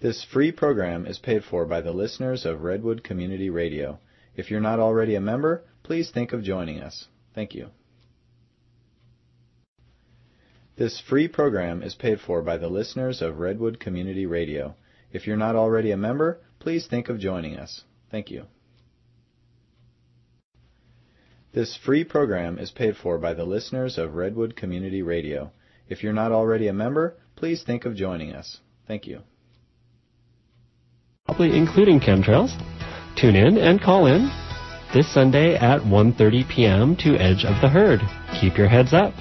This free program is paid for by the listeners of Redwood Community Radio. If you're not already a member, please think of joining us. Thank you. This free program is paid for by the listeners of Redwood Community Radio. If you're not already a member, please think of joining us. Thank you. This free program is paid for by the listeners of Redwood Community Radio. If you're not already a member, please think of joining us. Thank you. Probably including chemtrails. Tune in and call in this Sunday at 1:30 p.m. to Edge of the Herd. Keep your heads up.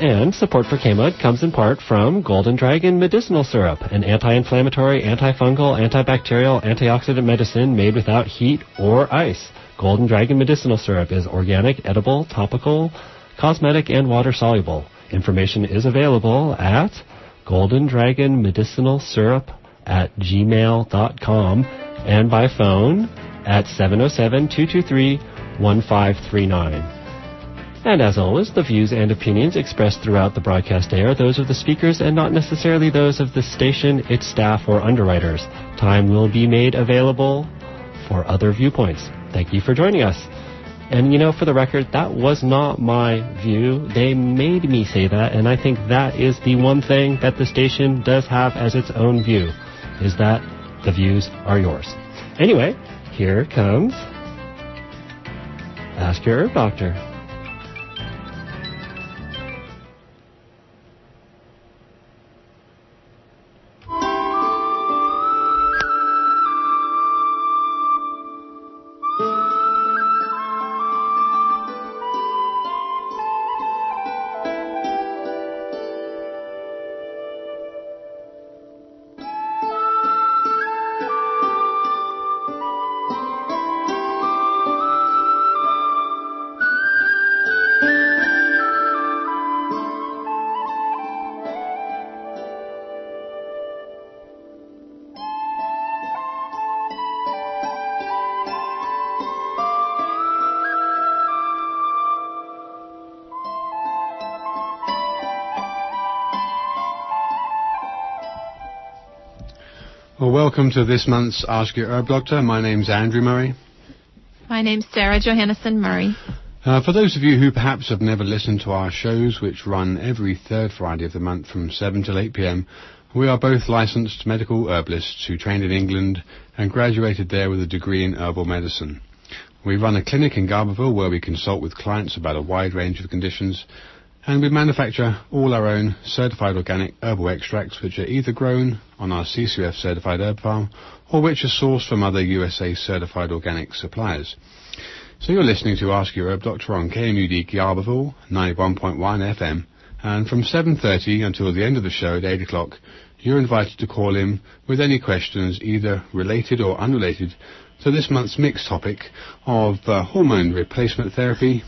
And support for KMUD comes in part from Golden Dragon Medicinal Syrup, an anti-inflammatory, antifungal, antibacterial, antioxidant medicine made without heat or ice. Golden Dragon Medicinal Syrup is organic, edible, topical, cosmetic, and water soluble. Information is available at Golden Dragon Medicinal Syrup at gmail.com and by phone at 707-223-1539. And as always, the views and opinions expressed throughout the broadcast day are those of the speakers and not necessarily those of the station, its staff, or underwriters. Time will be made available for other viewpoints. Thank you for joining us. And you know, for the record, that was not my view. They made me say that, and I think that is the one thing that the station does have as its own view, is that the views are yours. Anyway, here comes Ask Your Herb Doctor. Welcome to this month's Ask Your Herb Doctor. My name's Andrew Murray. My name's Sarah Johannesson Murray. Uh, for those of you who perhaps have never listened to our shows, which run every third Friday of the month from 7 till 8 p.m., we are both licensed medical herbalists who trained in England and graduated there with a degree in herbal medicine. We run a clinic in Garberville where we consult with clients about a wide range of conditions and we manufacture all our own certified organic herbal extracts which are either grown on our CCF certified herb farm or which are sourced from other USA certified organic suppliers. So you're listening to Ask Your Herb Doctor on KMUD Garberville 91.1 FM and from 7.30 until the end of the show at 8 o'clock you're invited to call in with any questions either related or unrelated to this month's mixed topic of uh, hormone replacement therapy,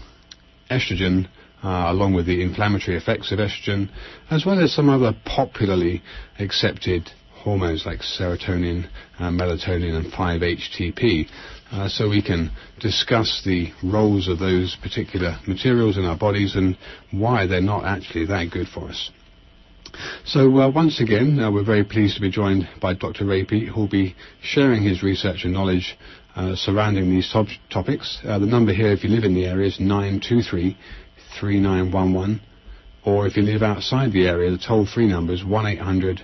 estrogen uh, along with the inflammatory effects of estrogen, as well as some other popularly accepted hormones like serotonin, uh, melatonin, and 5-HTP. Uh, so we can discuss the roles of those particular materials in our bodies and why they're not actually that good for us. So uh, once again, uh, we're very pleased to be joined by Dr. Ray Peat, who'll be sharing his research and knowledge uh, surrounding these top- topics. Uh, the number here, if you live in the area, is 923 3911. Or if you live outside the area, the toll-free number is 1-800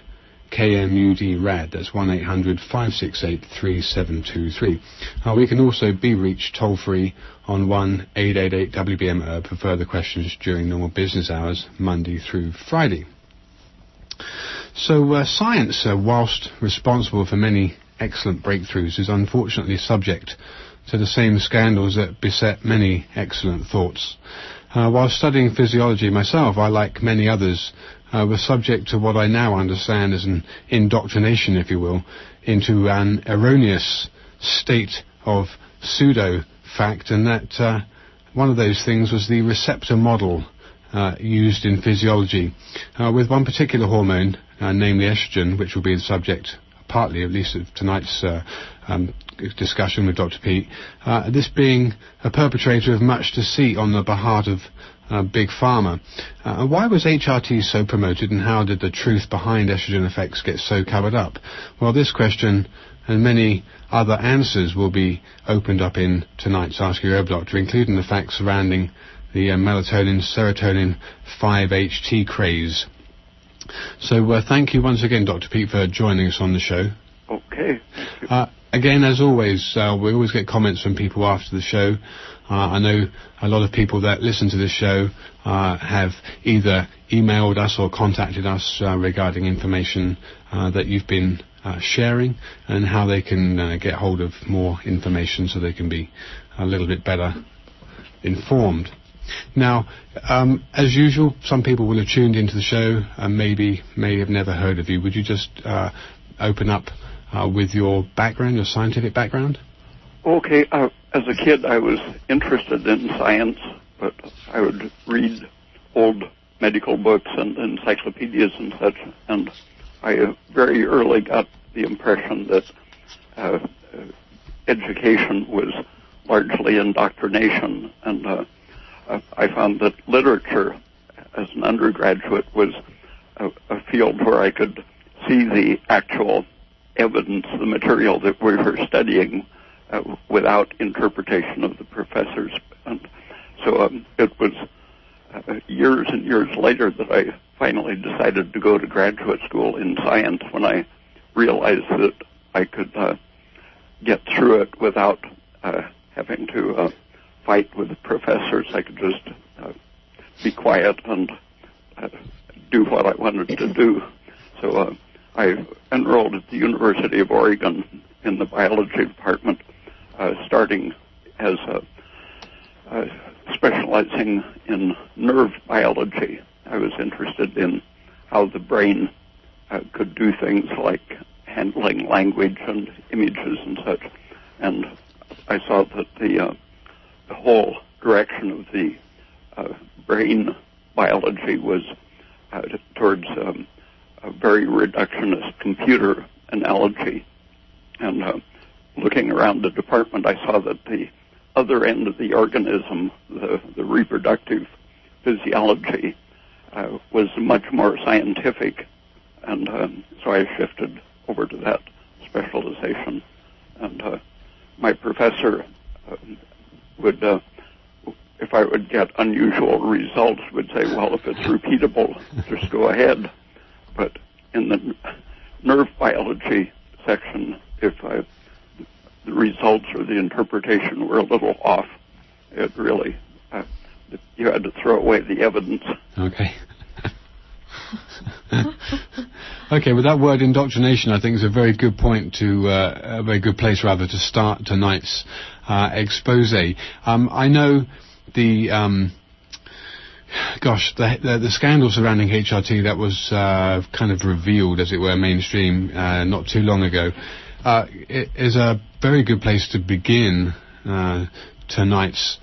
KMUD-RAD. That's 1-800-568-3723. Uh, we can also be reached toll-free on 1-888-WBM for further questions during normal business hours, Monday through Friday. So uh, science, uh, whilst responsible for many excellent breakthroughs, is unfortunately subject to the same scandals that beset many excellent thoughts. Uh, while studying physiology myself, I, like many others, uh, was subject to what I now understand as an indoctrination, if you will, into an erroneous state of pseudo fact, and that uh, one of those things was the receptor model uh, used in physiology, uh, with one particular hormone, uh, namely estrogen, which will be the subject partly at least of tonight's uh, um, discussion with Dr. Peat, uh, this being a perpetrator of much deceit on the behalf of uh, big pharma. Uh, why was HRT so promoted, and how did the truth behind estrogen effects get so covered up? Well, this question and many other answers will be opened up in tonight's Ask Your Herb Doctor, including the facts surrounding the uh, melatonin serotonin 5-HT craze. So uh, thank you once again, Dr. Peat, for joining us on the show. Okay. Uh, again, as always, uh, we always get comments from people after the show. Uh, I know a lot of people that listen to this show uh, have either emailed us or contacted us uh, regarding information uh, that you've been sharing and how they can get hold of more information so they can be a little bit better informed. Now, um, as usual, some people will have tuned into the show and maybe may have never heard of you. Would you just uh, open up uh, with your background, your scientific background? Okay. Uh, as a kid, I was interested in science, but I would read old medical books and encyclopedias and such, and I very early got the impression that uh, education was largely indoctrination, and uh, I found that literature as an undergraduate was a, a field where I could see the actual evidence, the material that we were studying uh, without interpretation of the professors. And so um, it was uh, years and years later that I finally decided to go to graduate school in science when I realized that I could uh, get through it without uh, having to uh, fight with the professors. I could just uh, be quiet and uh, do what I wanted to do. So uh, I enrolled at the University of Oregon in the biology department, uh, starting as a, uh, specializing in nerve biology. I was interested in how the brain uh, could do things like handling language and images and such. And I saw that the uh, the whole direction of the uh, brain biology was uh, towards um, a very reductionist computer analogy. And uh, looking around the department, I saw that the other end of the organism, the, the reproductive physiology, uh, was much more scientific. And um, so I shifted over to that specialization. And uh, my professor uh, would, uh, if I would get unusual results, would say, well, if it's repeatable, just go ahead. But in the nerve biology section, if I, the results or the interpretation were a little off, it really, uh, you had to throw away the evidence. Okay. okay, with that word indoctrination, I think is a very good point to, uh, a very good place rather to start tonight's uh, expose. Um, I know the, um, gosh, the, the, the, scandal surrounding HRT that was uh, kind of revealed, as it were, mainstream uh, not too long ago, uh, is a very good place to begin uh, tonight's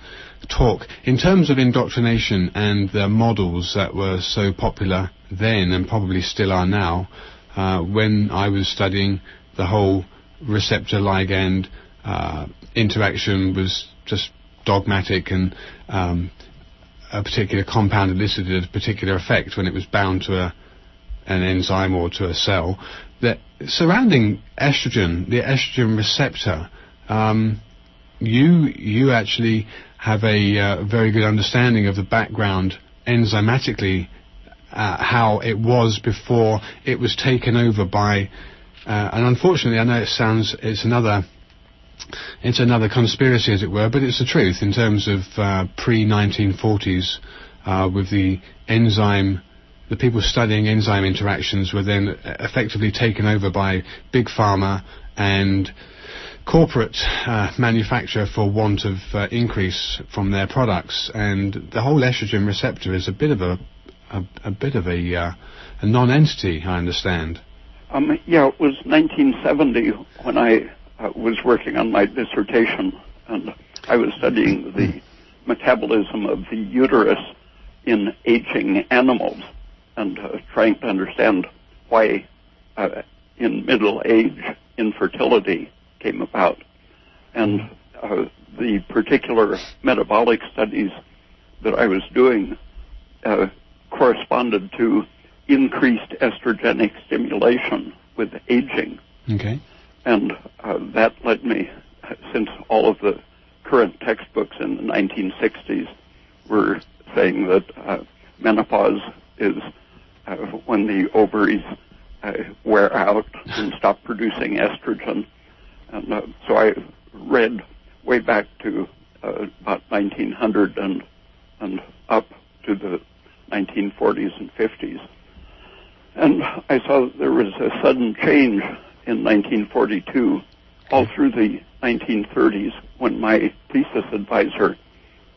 talk. In terms of indoctrination and the models that were so popular then and probably still are now, uh, when I was studying the whole receptor ligand uh, interaction was just dogmatic and um, a particular compound elicited a particular effect when it was bound to a, an enzyme or to a cell. That surrounding estrogen, the estrogen receptor, um, you you actually have a uh, very good understanding of the background enzymatically uh, how it was before it was taken over by uh, and unfortunately I know it sounds it's another it's another conspiracy as it were but it's the truth in terms of uh, pre 1940s uh, with the enzyme the people studying enzyme interactions were then effectively taken over by big pharma and corporate uh, manufacture for want of uh, increase from their products, and the whole estrogen receptor is a bit of a a, a bit of a, uh, a non-entity, I understand. Um, yeah, it was 1970 when I uh, was working on my dissertation, and I was studying the metabolism of the uterus in aging animals, and uh, trying to understand why, uh, in middle age, infertility came about. And uh, the particular metabolic studies that I was doing uh, corresponded to increased estrogenic stimulation with aging. Okay. And uh, that led me, since all of the current textbooks in the 1960s were saying that uh, menopause is uh, when the ovaries uh, wear out and stop producing estrogen. And uh, so I read way back to uh, about 1900 and and up to the 1940s and 50s. And I saw that there was a sudden change in 1942, all through the 1930s, when my thesis advisor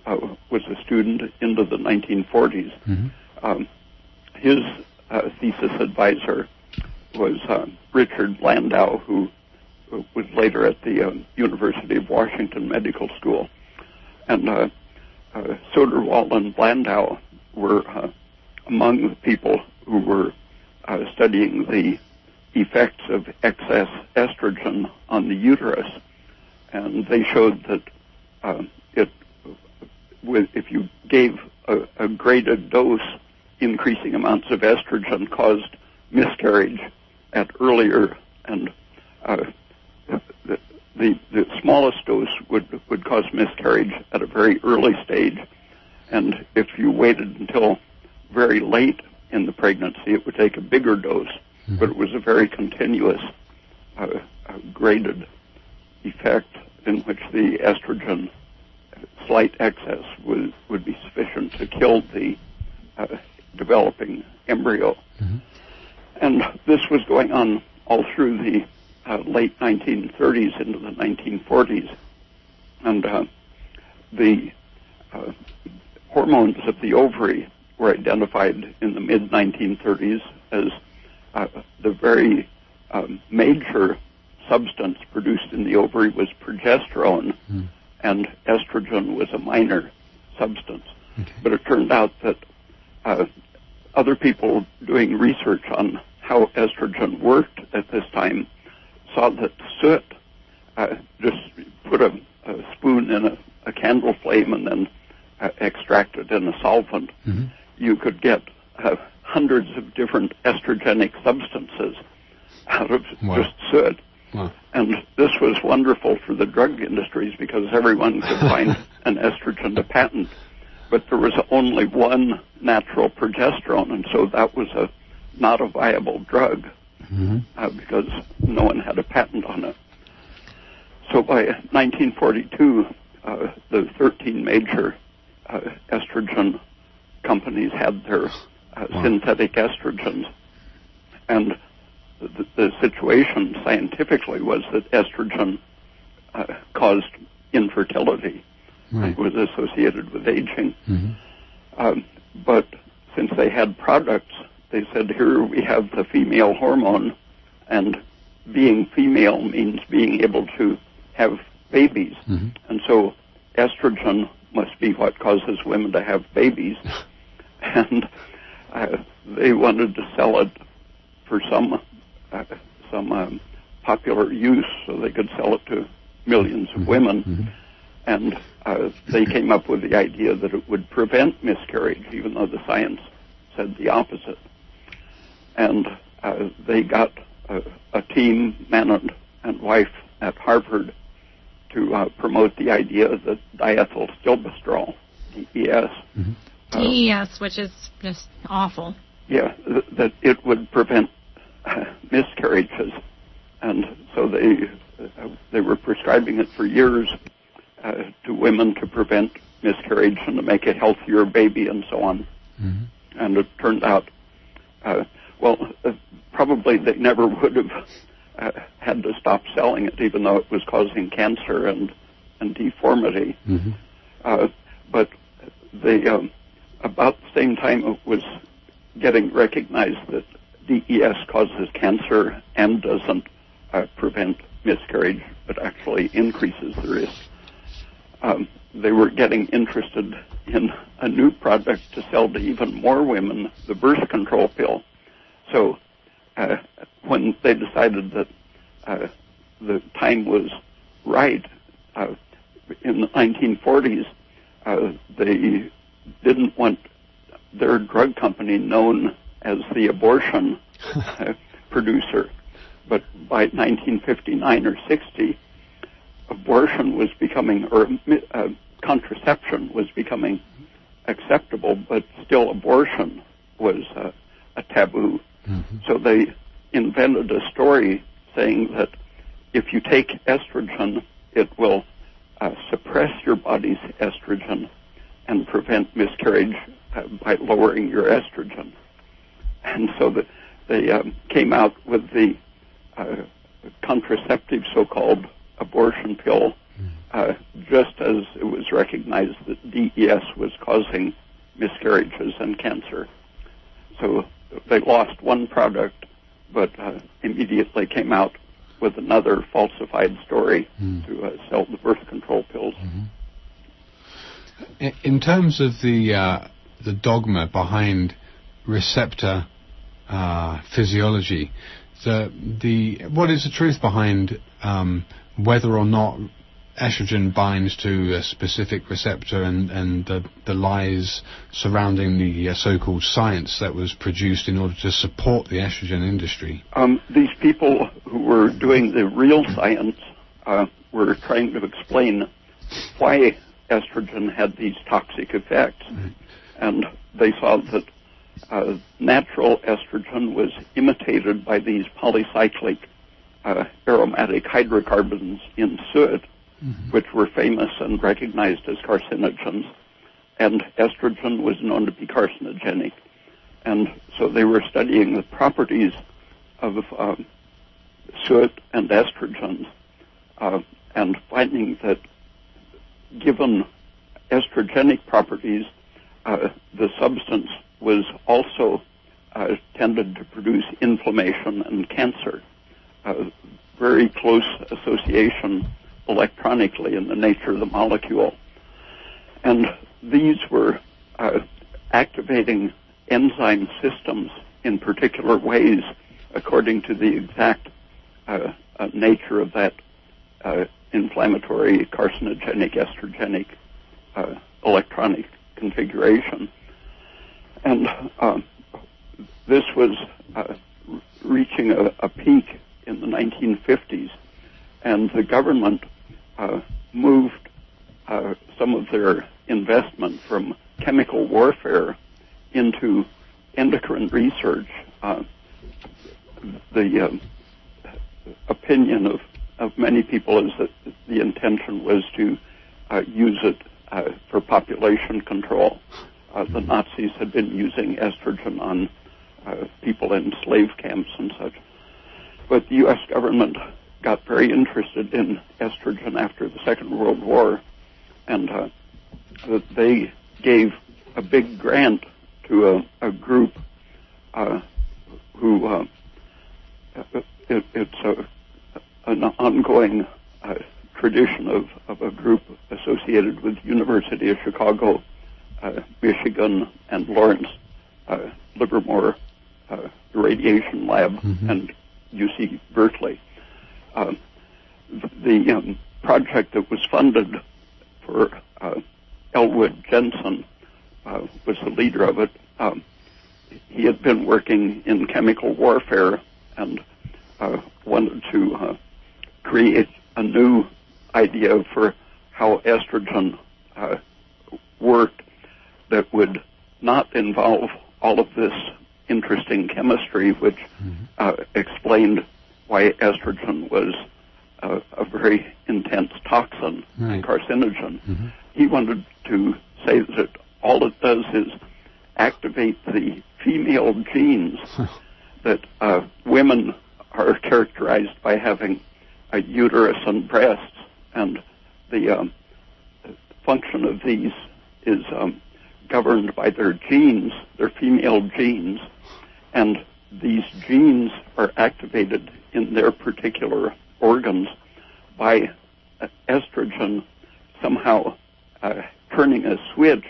uh, was a student into the 1940s. Mm-hmm. Um, his uh, thesis advisor was uh, Richard Landau, who was later at the um, University of Washington Medical School. And uh, uh, Soderwall and Landau were uh, among the people who were uh, studying the effects of excess estrogen on the uterus. And they showed that uh, it, if you gave a, a dose, increasing amounts of estrogen caused miscarriage at earlier and uh, the, the, smallest dose would would cause miscarriage at a very early stage, and if you waited until very late in the pregnancy, it would take a bigger dose, Mm-hmm. but it was a very continuous, uh, uh, graded effect in which the estrogen slight excess would would be sufficient to kill the uh, developing embryo. Mhm. And this was going on all through the uh, late 1930s into the 1940s. And uh, the uh, hormones of the ovary were identified in the mid 1930s as uh, the very um, major substance produced in the ovary was progesterone, Mm. and estrogen was a minor substance. Okay. But it turned out that uh, other people doing research on how estrogen worked at this time saw that soot, uh, just put a, a spoon in a, a candle flame and then uh, extract it in a solvent, Mhm. you could get uh, hundreds of different estrogenic substances out of Wow. just soot. Wow. And this was wonderful for the drug industries because everyone could find an estrogen to patent. But there was only one natural progesterone, and so that was a not a viable drug Mhm. uh, because no one had a patent on it. So by 1942, uh, the 13 major uh, estrogen companies had their uh, Wow. synthetic estrogens, and the, the situation scientifically was that estrogen uh, caused infertility. Right. It was associated with aging. Mhm. Um, but since they had products, they said, here we have the female hormone, and being female means being able to have babies. Mhm. And so estrogen must be what causes women to have babies. and uh, they wanted to sell it for some uh, some um, popular use so they could sell it to 1000000s of women Mhm. and uh, they came up with the idea that it would prevent miscarriage, even though the science said the opposite. And uh, they got a, a team, man and, and wife at Harvard, to uh, promote the idea that diethyl stilbestrol, DES, Mhm. uh, DES, which is just awful. yeah, th- that it would prevent uh, miscarriages, and so they uh, they were prescribing it for years uh, to women to prevent miscarriage and to make a healthier baby and so on. Mhm. And it turned out, uh, well, uh, probably they never would have uh, had to stop selling it, even though it was causing cancer and and deformity. Mhm. Uh, but they, um, about the same time it was getting recognized that DES causes cancer and doesn't uh, prevent miscarriage, but actually increases the risk. Um, they were getting interested in a new product to sell to even more women, the birth control pill. So uh, when they decided that uh, the time was right, uh, in the 1940s, uh, they didn't want their drug company known as the abortion uh, producer. But by 1959 or 60, abortion was becoming, or uh, contraception was becoming acceptable, but still abortion was uh, a taboo. Mm-hmm. So they invented a story saying that if you take estrogen, it will uh, suppress your body's estrogen and prevent miscarriage uh, by lowering your estrogen. And so the, they um, came out with the uh, contraceptive so-called abortion pill hmm. uh, just as it was recognized that DES was causing miscarriages and cancer. So they lost one product, but uh, immediately came out with another falsified story mm. to uh, sell the birth control pills. Mm-hmm. In terms of the uh, the dogma behind receptor uh, physiology, the the what is the truth behind um, whether or not estrogen binds to a specific receptor and, and the, the lies surrounding the uh, so-called science that was produced in order to support the estrogen industry? Um, these people who were doing the real science uh, were trying to explain why estrogen had these toxic effects. Right. And they saw that uh, natural estrogen was imitated by these polycyclic uh, aromatic hydrocarbons in soot, mm-hmm. which were famous and recognized as carcinogens. And estrogen was known to be carcinogenic. And so they were studying the properties of um, soot and estrogens uh, and finding that given estrogenic properties, uh, the substance was also uh, tended to produce inflammation and cancer. Uh, very close association electronically in the nature of the molecule. And these were uh, activating enzyme systems in particular ways according to the exact uh, uh, nature of that uh, inflammatory, carcinogenic, estrogenic uh, electronic configuration. And uh, this was reaching a, a peak in the 1950s, and the government moved uh, some of their investment from chemical warfare into endocrine research. Uh, the opinion of, of many people is that the intention was to uh, use it uh, for population control. Uh, the Nazis had been using estrogen on people in slave camps and such. But the U.S. government got very interested in estrogen after the Second World War, and uh, they gave a big grant to a, a group uh, who uh, it, it's a, an ongoing uh, tradition of, of a group associated with University of Chicago, uh, Michigan, and Lawrence uh, Livermore Radiation Lab, mm-hmm. and UC Berkeley. Uh, the um, project that was funded for uh, Elwood Jensen uh, was the leader of it. Um, he had been working in chemical warfare and uh, wanted to uh, create a new idea for how estrogen uh, worked that would not involve all of this interesting chemistry which mm-hmm. uh, explained why estrogen was a, a very intense toxin, right. carcinogen. Mm-hmm. He wanted to say that all it does is activate the female genes that uh, women are characterized by having a uterus and breasts, and the um, function of these is um, governed by their genes, their female genes, and these genes are activated in their particular organs by estrogen somehow uh, turning a switch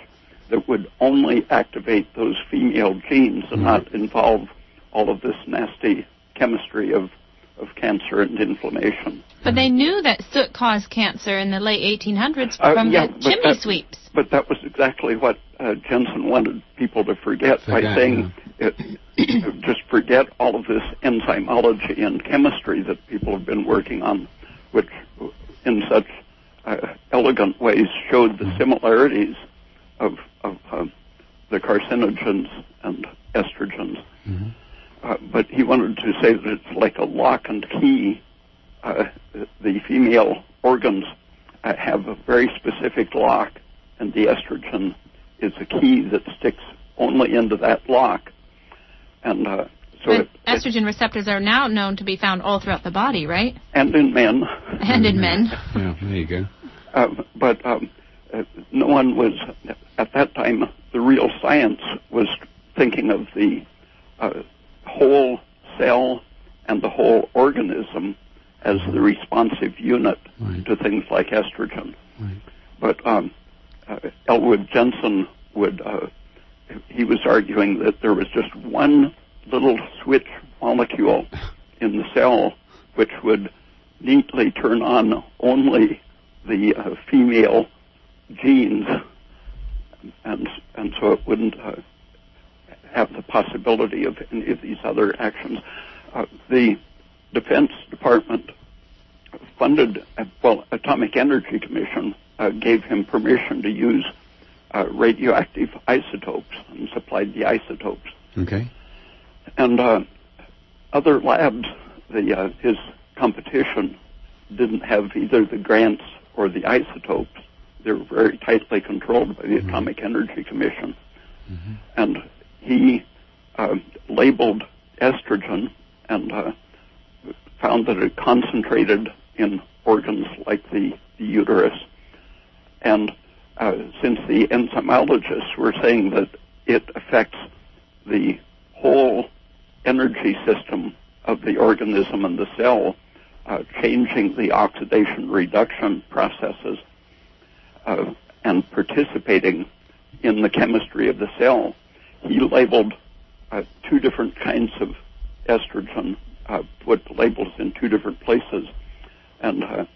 that would only activate those female genes and mm-hmm. not involve all of this nasty chemistry of of cancer and inflammation. But they knew that soot caused cancer in the late 1800s from uh, from yeah, the chimney that, sweeps. But that was exactly what uh, Jensen wanted people to forget, by saying it, just forget all of this enzymology and chemistry that people have been working on, which in such uh, elegant ways showed the similarities of, of uh, the carcinogens and estrogens. Uh, but he wanted to say that it's like a lock and key. Uh, the female organs uh, have a very specific lock, and the estrogen is a key that sticks only into that lock. And uh, so, But it, it- estrogen receptors are now known to be found all throughout the body, right? and in men, And in men. Yeah, there you go. uh, but um, uh, no one was at that time. The real science was thinking of the uh, whole cell and the whole organism as the responsive unit Right. to things like estrogen. Right. But um, uh, Elwood Jensen would uh, he was arguing that there was just one little switch molecule in the cell which would neatly turn on only the uh, female genes, and and so it wouldn't uh, have the possibility of any of these other actions. Uh, the Defense Department funded, uh, well, Atomic Energy Commission uh, gave him permission to use uh, radioactive isotopes and supplied the isotopes. Okay. And uh, other labs, the uh, his competition didn't have either the grants or the isotopes. They were very tightly controlled by the Atomic Energy Commission, and he uh, labeled estrogen and uh, found that it concentrated in organs like the, the uterus. And uh, since the enzymologists were saying that it affects the whole energy system of the organism and the cell, uh, changing the oxidation reduction processes uh, and participating in the chemistry of the cell, he labeled uh, two different kinds of estrogen, uh, put labels in two different places, and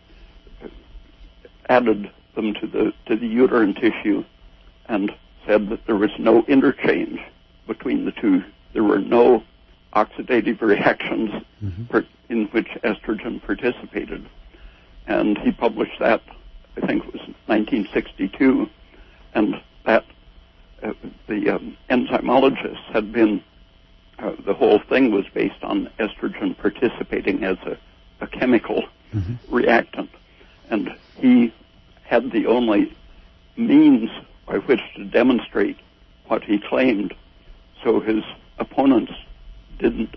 added them to the to the uterine tissue, and said that there was no interchange between the two. There were no oxidative reactions per, in which estrogen participated, and he published that. I think it was 1962, and that uh, the um, enzymologists had been. Uh, the whole thing was based on estrogen participating as a, a chemical reactant, and he had the only means by which to demonstrate what he claimed. So his opponents didn't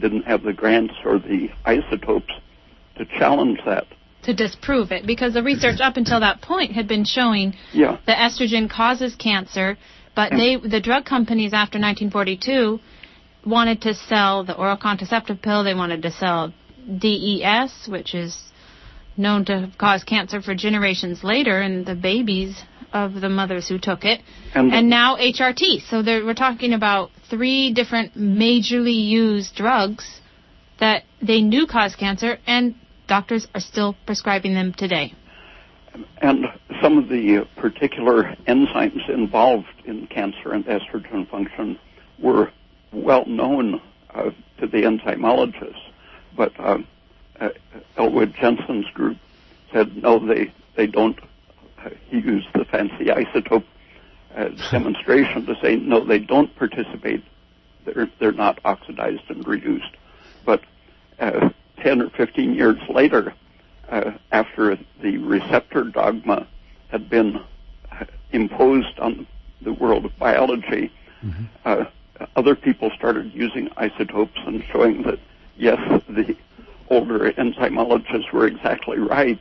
didn't have the grants or the isotopes to challenge that. To disprove it, because the research up until that point had been showing Yeah, that estrogen causes cancer, but they, the drug companies after 1942, wanted to sell the oral contraceptive pill. They wanted to sell DES, which is known to cause cancer for generations later in the babies of the mothers who took it. and, And now HRT. So there, we're talking about three different majorly used drugs that they knew caused cancer, and doctors are still prescribing them today. and some of the particular enzymes involved in cancer and estrogen function were well known uh, to the enzymologists, but uh, Elwood Jensen's group said no, they they don't. Uh, he used the fancy isotope uh, demonstration to say no, they don't participate. They're they're not oxidized and reduced, but uh, ten or fifteen years later, uh, after the receptor dogma had been uh, imposed on the world of biology, uh, other people started using isotopes and showing that yes, the older enzymologists were exactly right.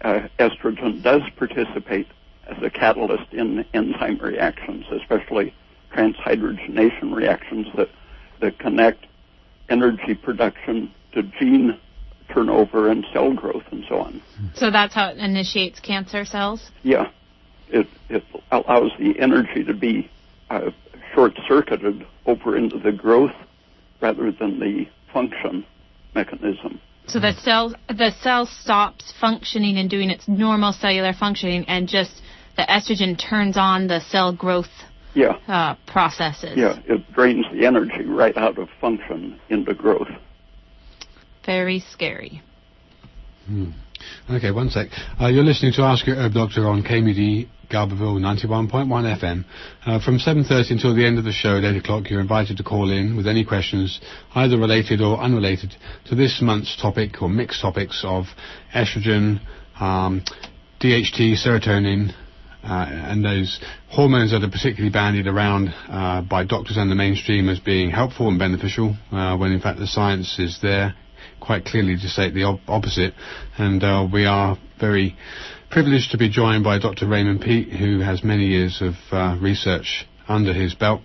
Uh, estrogen does participate as a catalyst in enzyme reactions, especially transhydrogenation reactions that, that connect energy production to gene turnover and cell growth and so on. So that's how it initiates cancer cells. Yeah, it it allows the energy to be uh, short-circuited over into the growth rather than the function mechanism. So the cell the cell stops functioning and doing its normal cellular functioning and just the estrogen turns on the cell growth Yeah, uh, processes. yeah. It drains the energy right out of function into growth. Very scary. Okay, one sec. Uh, you're listening to Ask Your Herb Doctor on KMUD Garberville 91.1 FM. Uh, from 7.30 until the end of the show at 8 o'clock, you're invited to call in with any questions, either related or unrelated, to this month's topic or mixed topics of estrogen, um, DHT, serotonin, uh, and those hormones that are particularly bandied around uh, by doctors and the mainstream as being helpful and beneficial, uh, when in fact the science is there quite clearly to state the op- opposite. And uh, we are very privileged to be joined by Dr. Raymond Peat, who has many years of uh, research under his belt,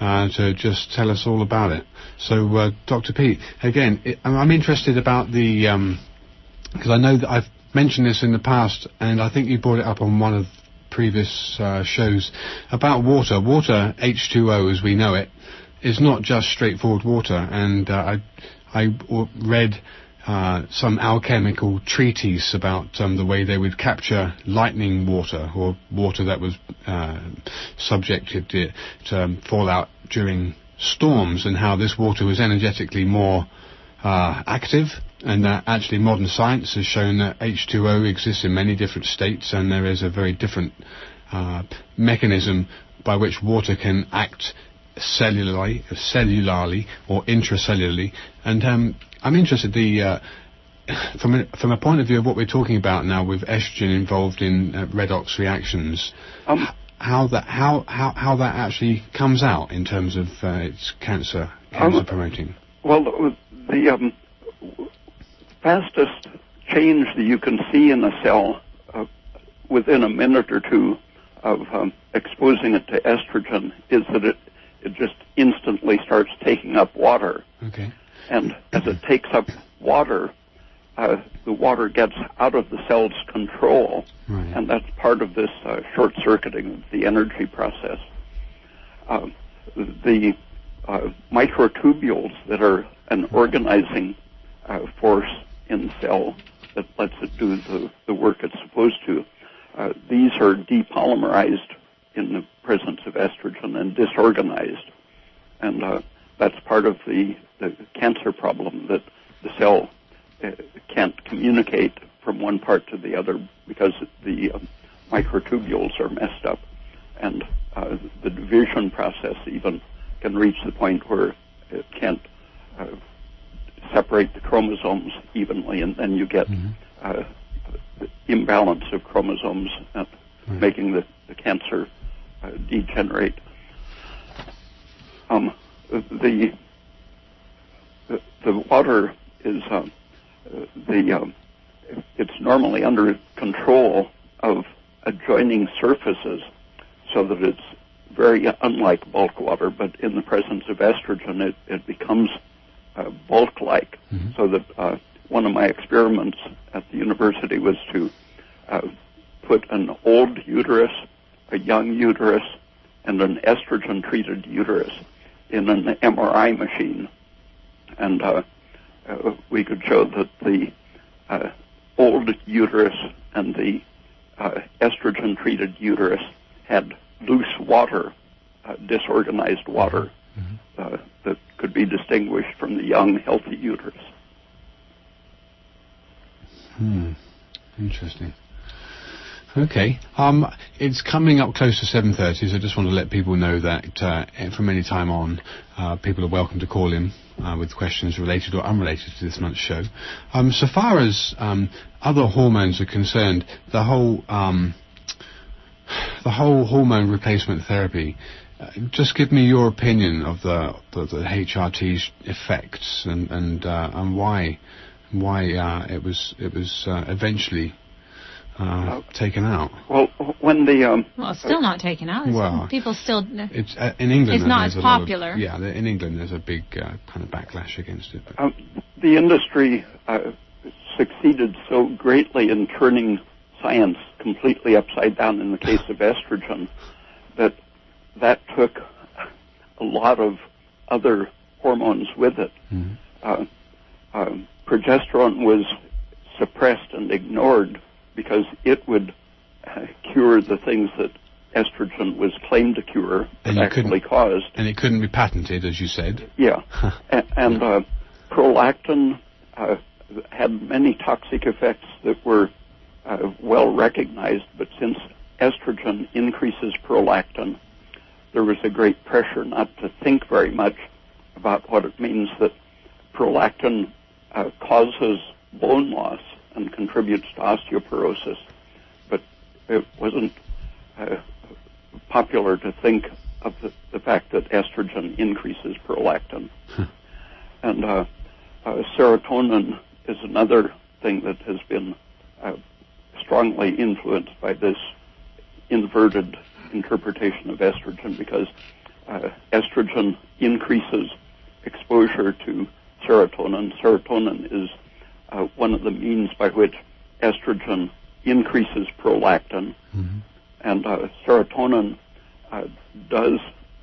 uh, to just tell us all about it. So, uh, Dr. Peat, again, it, I'm interested about the because I know that I've mentioned this in the past, and I think you brought it up on one of previous uh, shows about water. Water, H2O as we know it, is not just straightforward water, and uh, I I read uh, some alchemical treatise about um, the way they would capture lightning water or water that was uh, subjected to, to um, fallout during storms, and how this water was energetically more uh, active, and that actually modern science has shown that H2O exists in many different states, and there is a very different uh, mechanism by which water can act cellularly, cellularly or intracellularly. And um, I'm interested the uh, from a, from a point of view of what we're talking about now with estrogen involved in uh, redox reactions. Um, how that how, how how that actually comes out in terms of uh, its cancer Um, cancer promoting. Well, the- um, fastest change that you can see in a cell uh, within a minute or two of um, exposing it to estrogen is that it instantly starts taking up water, Okay. and as it takes up water, uh, the water gets out of the cell's control, Right. and that's part of this uh, short circuiting of the energy process. Uh, the uh, microtubules that are an organizing uh, force in the cell that lets it do the, the work it's supposed to, uh, these are depolymerized in the presence of estrogen and disorganized. And uh, that's part of the, the cancer problem that the cell uh, can't communicate from one part to the other because the um, microtubules are messed up. And uh, the division process even can reach the point where it can't uh, separate the chromosomes evenly, and then you get Mhm. uh, the imbalance of chromosomes, uh, Right. making the, the cancer uh, degenerate. Um, the, the water is um, the um, it's normally under control of adjoining surfaces, so that it's very unlike bulk water. But in the presence of estrogen, it, it becomes uh, bulk-like. Mhm. So that uh, one of my experiments at the university was to uh, put an old uterus, a young uterus, and an estrogen-treated uterus in an MRI machine, and uh, uh, we could show that the uh, old uterus and the uh, estrogen-treated uterus had loose water, uh, disorganized water uh, that could be distinguished from the young, healthy uterus. Hmm. Interesting. Okay. Um, it's coming up close to 7.30, so I just want to let people know that uh, from any time on, uh, people are welcome to call in uh, with questions related or unrelated to this month's show. Um, so far as um, other hormones are concerned, the whole um, the whole hormone replacement therapy. Uh, just give me your opinion of the the, the HRT's effects and and uh, and why why uh, it was it was eventually uh, taken out. Well, when the um, Well, it's still not taken out. It's- Well, People still. It's uh, in England. It's not as a lot of- popular. yeah, in England there's a big uh, kind of backlash against it. But, Um, the industry uh, succeeded so greatly in turning science completely upside down in the case of estrogen that that took a lot of other hormones with it. Mhm. Uh, um, progesterone was suppressed and ignored because it would uh, cure the things that estrogen was claimed to cure, And actually caused. And it couldn't be patented, as you said. Yeah, A- and uh, prolactin uh, had many toxic effects that were uh, well recognized, but since estrogen increases prolactin, there was a great pressure not to think very much about what it means that prolactin uh, causes bone loss and contributes to osteoporosis, but it wasn't uh, popular to think of the, the fact that estrogen increases prolactin. and uh, uh, serotonin is another thing that has been uh, strongly influenced by this inverted interpretation of estrogen because uh, estrogen increases exposure to serotonin. Serotonin is uh, one of the means by which estrogen increases prolactin, and uh, serotonin uh, does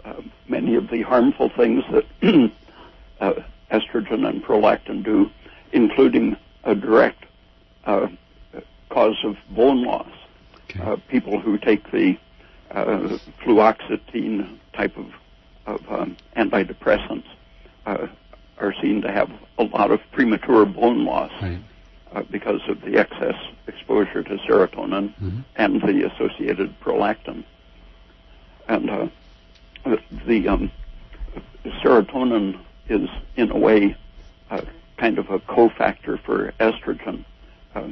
uh, many of the harmful things that uh, estrogen and prolactin do, including a direct uh, cause of bone loss. Okay. Uh, people who take the uh, fluoxetine type of, of um, antidepressants uh, are seen to have a lot of premature bone loss Right. uh, because of the excess exposure to serotonin Mhm. and the associated prolactin. And uh, the um, serotonin is, in a way, uh, kind of a cofactor for estrogen. Uh,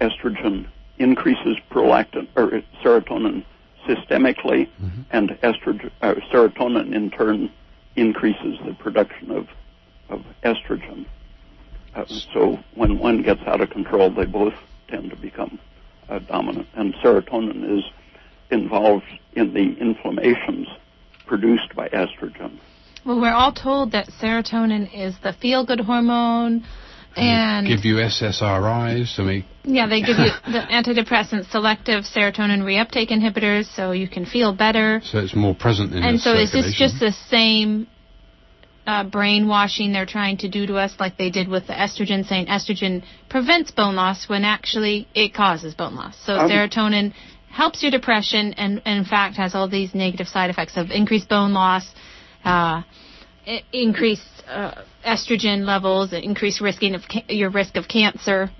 estrogen increases prolactin or serotonin systemically, Mhm. and estrogen, uh, serotonin in turn increases the production of of estrogen. Uh, so when one gets out of control, they both tend to become uh, dominant. And serotonin is involved in the inflammations produced by estrogen. Well, we're all told that serotonin is the feel-good hormone, and Give you SSRIs to make. yeah, they give you the antidepressant selective serotonin reuptake inhibitors, so you can feel better. So it's more present in And the so is this just the same uh, brainwashing they're trying to do to us, like they did with the estrogen, saying estrogen prevents bone loss when actually it causes bone loss? So Um, serotonin helps your depression, and, and in fact has all these negative side effects of increased bone loss, uh, increased uh, estrogen levels, increased risking of ca- your risk of cancer.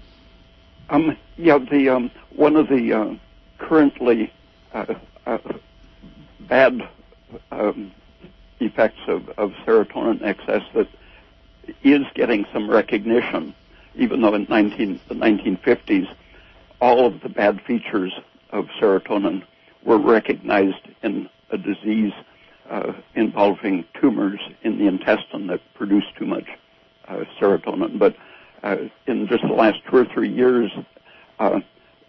Um, yeah, the um, one of the uh, currently uh, uh, bad um, effects of, of serotonin excess that is getting some recognition, even though in 19, the 1950s all of the bad features of serotonin were recognized in a disease uh, involving tumors in the intestine that produce too much uh, serotonin. But uh, in just the last two or three years, uh,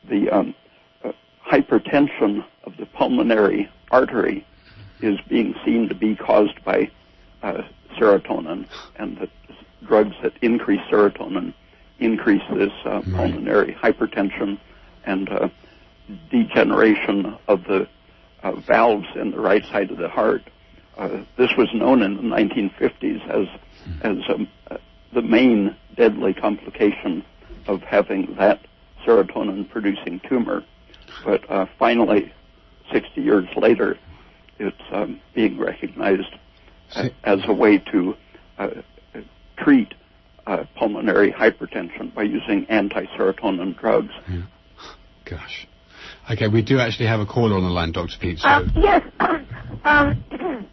the um, uh, hypertension of the pulmonary artery is being seen to be caused by uh, serotonin, and that drugs that increase serotonin increase this uh, Right. pulmonary hypertension and uh, degeneration of the uh, valves in the right side of the heart. Uh, this was known in the 1950s as as um, uh, the main deadly complication of having that serotonin producing tumor. But uh, finally, 60 years later, it's um, being recognized a- See- as a way to uh, treat uh, pulmonary hypertension by using anti-serotonin drugs. Gosh. Okay, we do actually have a caller on the line, Dr. Peat. So Um, yes. um,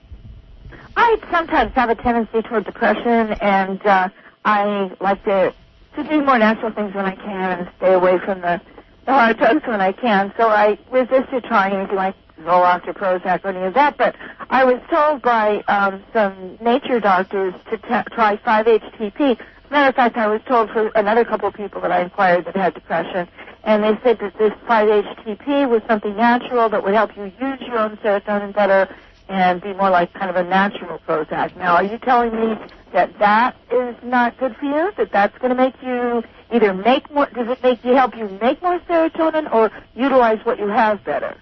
I sometimes have a tendency toward depression, and uh, I like to to do more natural things when I can and stay away from the, the hard drugs when I can. So I resisted trying anything like Zoloft or Prozac or any of that. But I was told by um, some nature doctors to t- try 5-HTP. Matter of fact, I was told for another couple of people that I inquired that had depression, and they said that this 5-HTP was something natural that would help you use your own serotonin better and be more like kind of a natural Prozac. Now, are you telling me that that is not good for you? That that's going to make you either make more? Does it make you help you make more serotonin or utilize what you have better?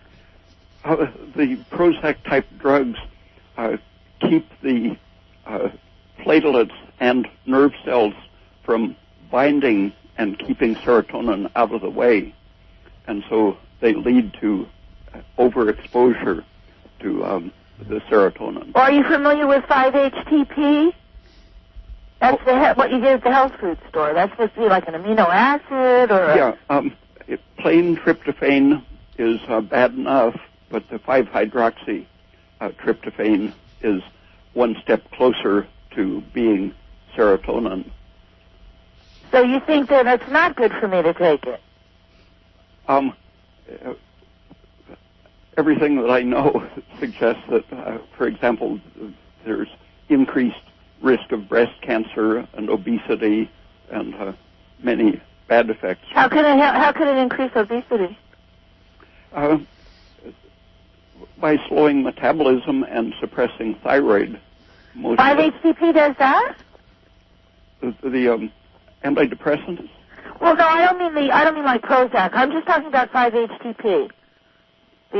Uh, the Prozac type drugs uh, keep the uh, platelets and nerve cells from binding and keeping serotonin out of the way. And so they lead to overexposure to um, the serotonin. Are you familiar with 5-HTP? That's the he- what you get at the health food store. That's supposed to be like an amino acid or a- Yeah, um, plain tryptophan is uh, bad enough, but the 5-hydroxy uh, tryptophan is one step closer to being serotonin. So you think that it's not good for me to take it? Um, uh, everything that I know suggests that, uh, for example, there's increased risk of breast cancer and obesity and uh, many bad effects. How can it how, how can it increase obesity? Uh, by slowing metabolism and suppressing thyroid. Most of it. 5-HTP does that? the, the um, antidepressants. Well, no, I don't mean the I don't mean like Prozac. I'm just talking about 5-HTP. The,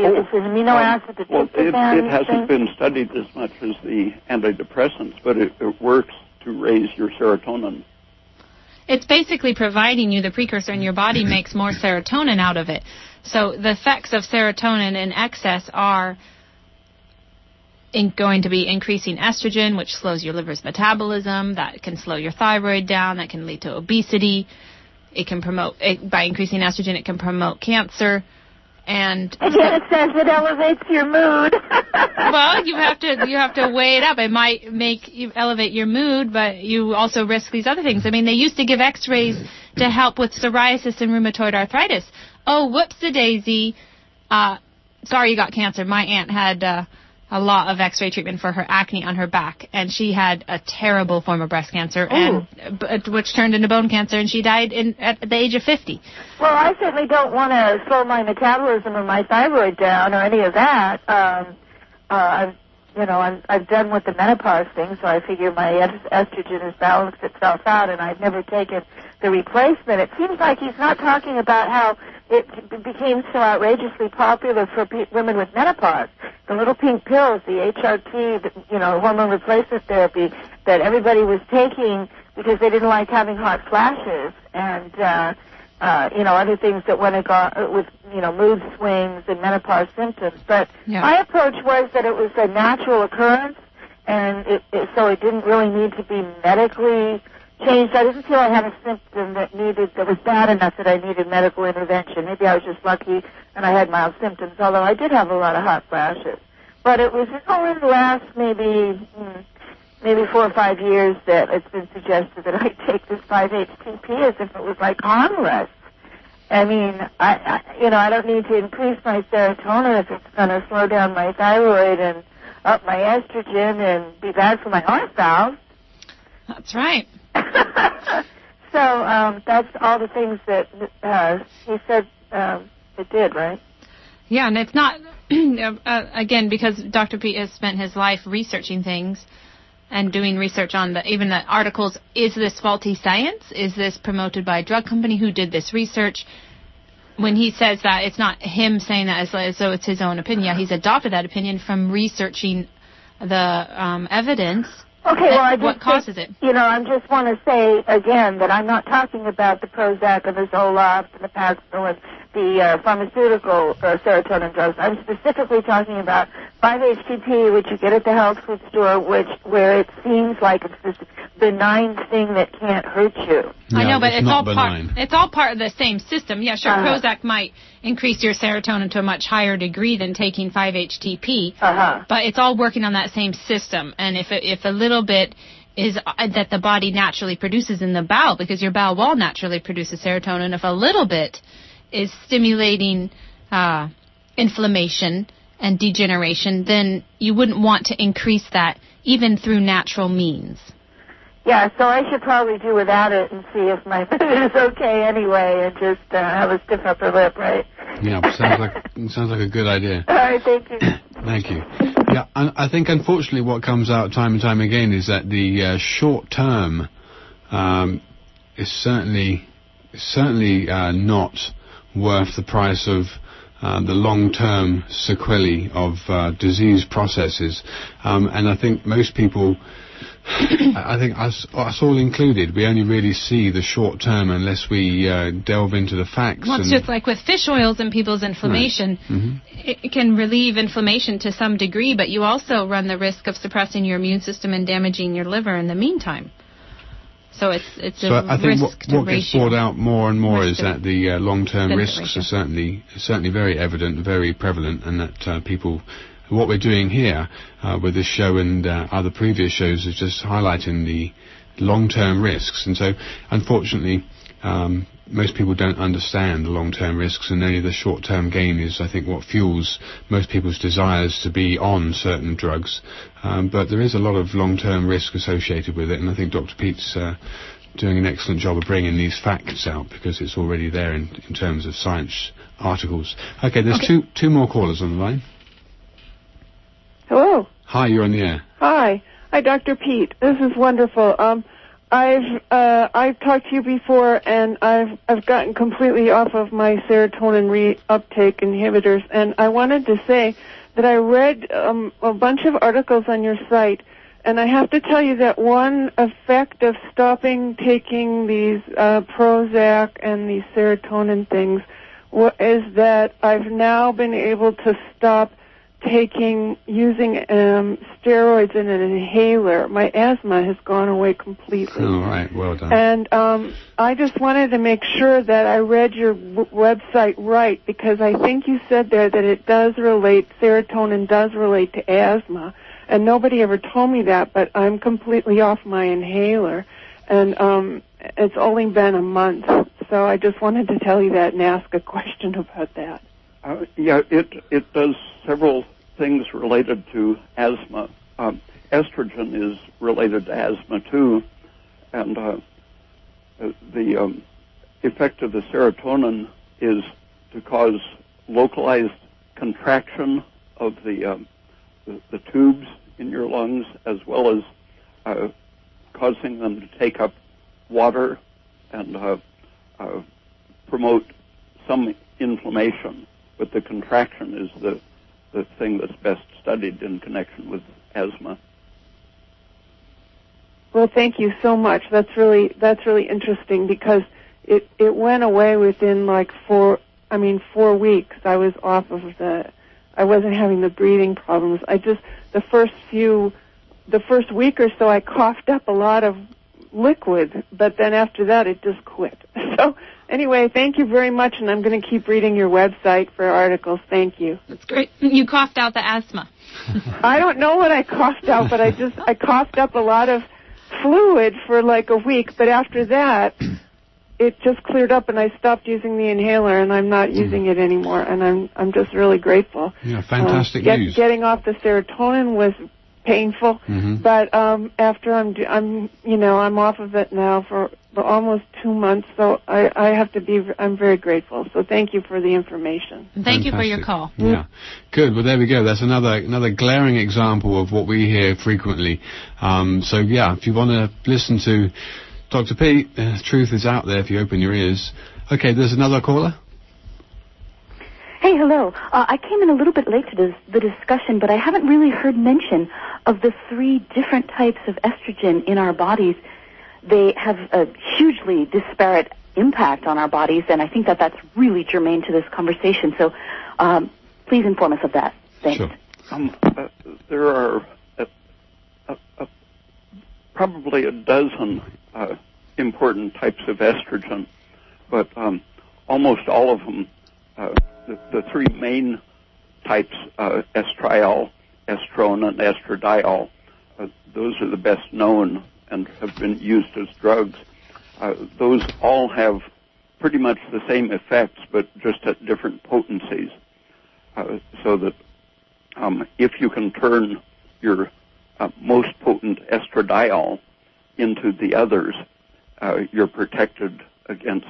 Oh, it's an amino um, acid that Well, it, it hasn't been studied as much as the antidepressants, but it, it works to raise your serotonin. It's basically providing you the precursor, and your body makes more serotonin out of it. So the effects of serotonin in excess are in going to be increasing estrogen, which slows your liver's metabolism. That can slow your thyroid down. That can lead to obesity. It can promote it, by increasing estrogen. It can promote cancer. And And yet it says it elevates your mood. well, you have to you have to weigh it up. It might make you elevate your mood, but you also risk these other things. I mean, they used to give X-rays to help with psoriasis and rheumatoid arthritis. Oh, whoops, a daisy. Uh, sorry, you got cancer. My aunt had uh, a lot of X-ray treatment for her acne on her back, and she had a terrible form of breast cancer, and b- which turned into bone cancer, and she died in at the age of 50. Well, I certainly don't want to slow my metabolism or my thyroid down or any of that. Um, uh, I've, you know, I've, I've done with the menopause thing, so I figure my estrogen has balanced itself out, and I've never taken the replacement. It seems like he's not talking about how it became so outrageously popular for pe- women with menopause. The little pink pills, the HRT, the, you know, hormone replacement therapy that everybody was taking because they didn't like having hot flashes and. uh uh, you know, other things that went ag- uh, with, you know, mood swings and menopause symptoms. But Yeah. my approach was that it was a natural occurrence, and it, it, so it didn't really need to be medically changed. I didn't feel I had a symptom that needed that was bad enough that I needed medical intervention. Maybe I was just lucky and I had mild symptoms, although I did have a lot of hot flashes. But it was in the last maybe hmm, maybe four or five years that it's been suggested that I take this 5-HTP as if it was like harmless. I mean, I, I you know I don't need to increase my serotonin if it's going to slow down my thyroid and up my estrogen and be bad for my heart valve. That's right. so um, that's all the things that uh, he said um, it did, right? Yeah, and it's not uh, again because Dr. Peat has spent his life researching things and doing research on the even the articles. Is this faulty science? Is this promoted by a drug company who did this research? When he says that, it's not him saying that as, as though it's his own opinion. Yeah, he's adopted that opinion from researching the um, evidence. Okay, well, I What just causes it? You know, I just want to say again that I'm not talking about the Prozac the Zoloft and the Paxil and the uh, pharmaceutical uh, serotonin drugs. I'm specifically talking about 5-HTP, which you get at the health food store, which where it seems like it's this benign thing that can't hurt you. I know, but it's it's, all benign. part. It's all part of the same system. Yeah, sure. Uh-huh. Prozac might increase your serotonin to a much higher degree than taking 5-HTP, Uh huh. but it's all working on that same system. And if it, if a little bit is uh, that the body naturally produces in the bowel, because your bowel wall naturally produces serotonin, if a little bit is stimulating uh, inflammation and degeneration, then you wouldn't want to increase that even through natural means. Yeah, so I should probably do without it and see if my mood is okay anyway, and just uh, have a stiff upper lip, right? Yeah, sounds like sounds like a good idea. All right, thank you. Thank you. Yeah, and I think unfortunately what comes out time and time again is that the uh, short term um, is certainly certainly uh, not worth the price of uh, the long-term sequelae of uh, disease processes. Um, and I think most people I think us, us all included, we only really see the short term unless we uh, delve into the facts. Well, it's just like with fish oils and people's inflammation. Mhm. It it can relieve inflammation to some degree, but you also run the risk of suppressing your immune system and damaging your liver in the meantime. So it's it's a So I think risk what, what gets brought out more and more Risk is that the uh, long-term risks ratio. are certainly certainly very evident, very prevalent, and that uh, people. What we're doing here uh, with this show and uh, other previous shows is just highlighting the long-term risks, and so unfortunately. Um, most people don't understand the long-term risks, and only the short-term gain is, I think, what fuels most people's desires to be on certain drugs. Um, but there is a lot of long-term risk associated with it, and I think Dr. Peat's uh, doing an excellent job of bringing these facts out because it's already there in, in terms of science articles. Okay, there's Okay. two two more callers on the line. Hello. Hi, you're on the air. Hi. Hi, Dr. Peat. This is wonderful. Um, I've uh, I've talked to you before, and I've I've gotten completely off of my serotonin reuptake inhibitors, and I wanted to say that I read um, a bunch of articles on your site, and I have to tell you that one effect of stopping taking these uh, Prozac and these serotonin things is that I've now been able to stop taking using um, steroids in an inhaler. My asthma has gone away completely. All right, well done. And um, I just wanted to make sure that I read your w- website right because I think you said there that it does relate, serotonin does relate to asthma. And nobody ever told me that, but I'm completely off my inhaler. And um, it's only been a month. So I just wanted to tell you that and ask a question about that. Uh, yeah, it it does several things related to asthma. Um, estrogen is related to asthma too, and uh, uh, the um, effect of the serotonin is to cause localized contraction of the um, the, the tubes in your lungs, as well as uh, causing them to take up water and uh, uh, promote some inflammation. But the contraction is the the thing that's best studied in connection with asthma. Well, thank you so much. That's really that's really interesting because it it went away within like four. I mean, four weeks. I was off of the. I wasn't having the breathing problems. I just the first few, the first week or so, I coughed up a lot of liquid, but then after that, it just quit. So anyway, thank you very much, and I'm going to keep reading your website for articles. Thank you. That's great. You coughed out the asthma. I don't know what I coughed out, but I just I coughed up a lot of fluid for like a week. But after that, it just cleared up, and I stopped using the inhaler, and I'm not using it anymore. And I'm I'm just really grateful. Yeah, fantastic Uh, get- news. Getting off the serotonin was painful, Mhm. but um after I'm I'm you know I'm off of it now for almost two months, so I I have to be I'm very grateful. So thank you for the information. And Thank you for your call. Yeah, good. Well, there we go. That's another another glaring example of what we hear frequently. Um, so yeah, if you want to listen to Dr. Peat, the truth is out there if you open your ears. Okay, there's another caller. Hey, hello. Uh, I came in a little bit late to dis- the discussion, but I haven't really heard mention of the three different types of estrogen in our bodies. They have a hugely disparate impact on our bodies, and I think that that's really germane to this conversation. So um, please inform us of that. Thanks. Sure. Um, uh, there are uh, uh, uh, probably a dozen uh, important types of estrogen, but um, almost all of them, uh, the, the three main types, uh, estriol, estrone, and estradiol, uh, those are the best known and have been used as drugs. Uh, those all have pretty much the same effects, but just at different potencies. Uh, so that um, if you can turn your uh, most potent estradiol into the others, uh, you're protected against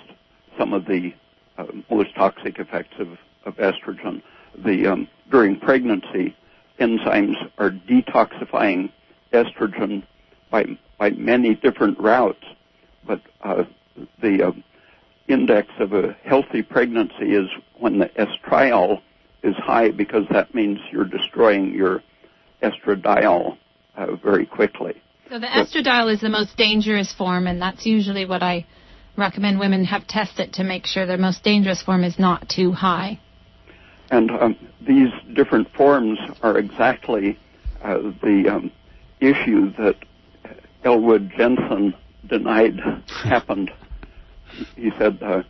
some of the uh, most toxic effects of, of estrogen. The um, during pregnancy, enzymes are detoxifying estrogen by by many different routes, but uh, the uh, index of a healthy pregnancy is when the estriol is high because that means you're destroying your estradiol uh, very quickly. So the estradiol is the most dangerous form, and that's usually what I recommend women have tested to make sure their most dangerous form is not too high. And um, these different forms are exactly uh, the um, issue that Elwood Jensen denied happened. He said uh,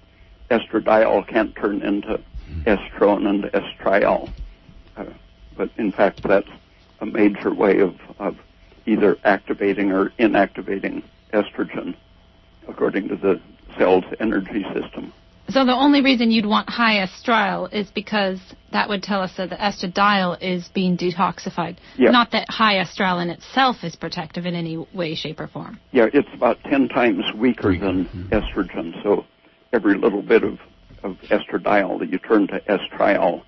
estradiol can't turn into estrone and estriol. Uh, but in fact, that's a major way of, of either activating or inactivating estrogen according to the cell's energy system. So the only reason you'd want high estriol is because that would tell us that the estradiol is being detoxified. Yeah. Not that high estriol in itself is protective in any way, shape, or form. Yeah, it's about 10 times weaker than estrogen. So every little bit of, of estradiol that you turn to estriol,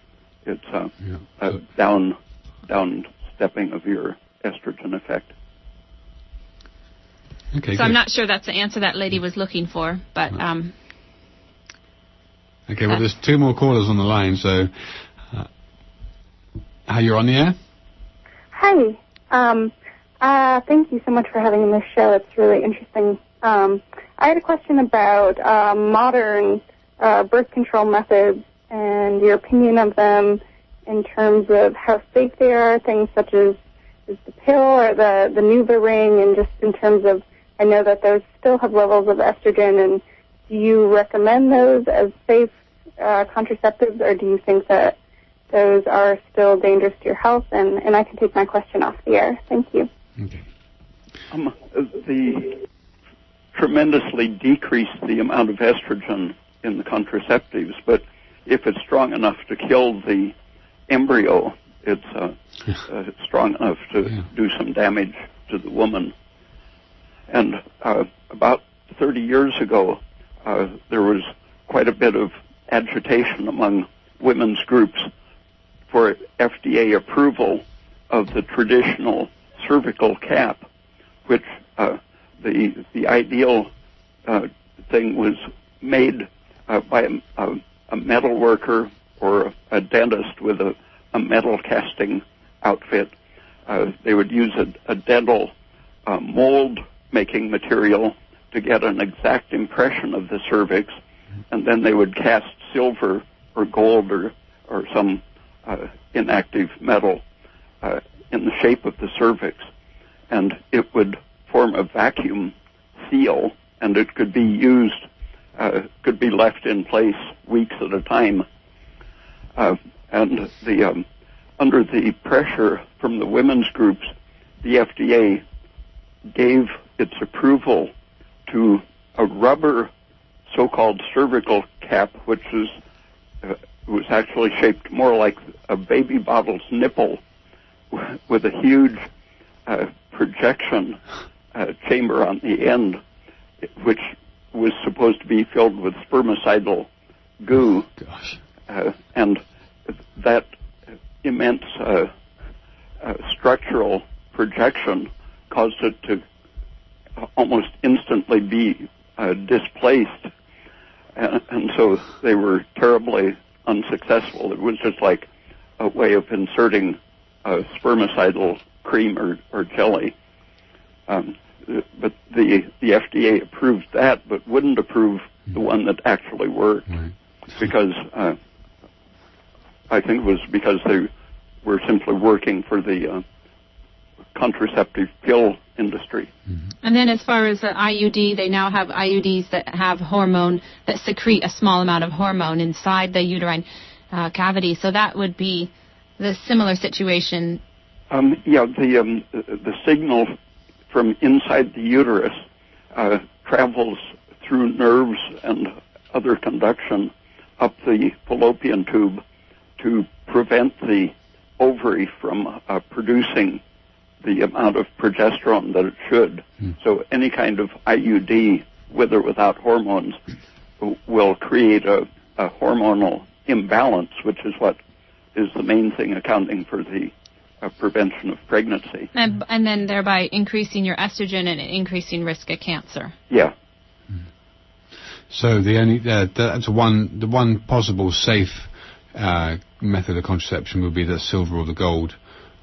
it's uh, Yeah. a down, down stepping of your estrogen effect. Okay, so good. I'm not sure that's the answer that lady was looking for, but um, Okay, well, there's two more callers on the line, so. Uh, you're on the air? Hi. Um, uh, thank you so much for having this show. It's really interesting. Um, I had a question about uh, modern uh, birth control methods and your opinion of them in terms of how safe they are, things such as is the pill or the, the NuvaRing, and just in terms of, I know that those still have levels of estrogen, and do you recommend those as safe uh, contraceptives, or do you think that those are still dangerous to your health? And, and I can take my question off the air. Thank you. Okay. Um, the tremendously decrease the amount of estrogen in the contraceptives, but if it's strong enough to kill the embryo, it's uh, uh, strong enough to Yeah. do some damage to the woman. And uh, about 30 years ago, uh, there was quite a bit of agitation among women's groups for FDA approval of the traditional cervical cap, which uh, the the ideal uh, thing was made uh, by a, a, metal worker or a dentist with a, a metal casting outfit. Uh, they would use a, a dental mold making material to get an exact impression of the cervix, and then they would cast silver or gold or or some uh, inactive metal uh, in the shape of the cervix, and it would form a vacuum seal, and it could be used, uh, could be left in place weeks at a time. Uh, and the um, under the pressure from the women's groups, the FDA gave its approval to a rubber so-called cervical cap, which is uh, was actually shaped more like a baby bottle's nipple, with a huge uh, projection uh, chamber on the end, which was supposed to be filled with spermicidal goo, Gosh. uh, and that immense uh, uh, structural projection caused it to almost instantly be uh, displaced, and, and so they were terribly unsuccessful. It was just like a way of inserting uh, spermicidal cream or, or jelly. Um, but the the FDA approved that, but wouldn't approve the one that actually worked Right. because uh, I think it was because they were simply working for the uh, contraceptive pill industry. and then as far as the IUD, they now have IUDs that have hormone that secrete a small amount of hormone inside the uterine uh, cavity. So that would be the similar situation. Um, yeah, the um, the signal from inside the uterus uh, travels through nerves and other conduction up the fallopian tube to prevent the ovary from uh, producing the amount of progesterone that it should. So any kind of IUD, with or without hormones, will create a, a hormonal imbalance, which is what is the main thing accounting for the uh, prevention of pregnancy. And, and then thereby increasing your estrogen and increasing risk of cancer. Yeah. So the only uh, that's one the one possible safe uh, method of contraception would be the silver or the gold.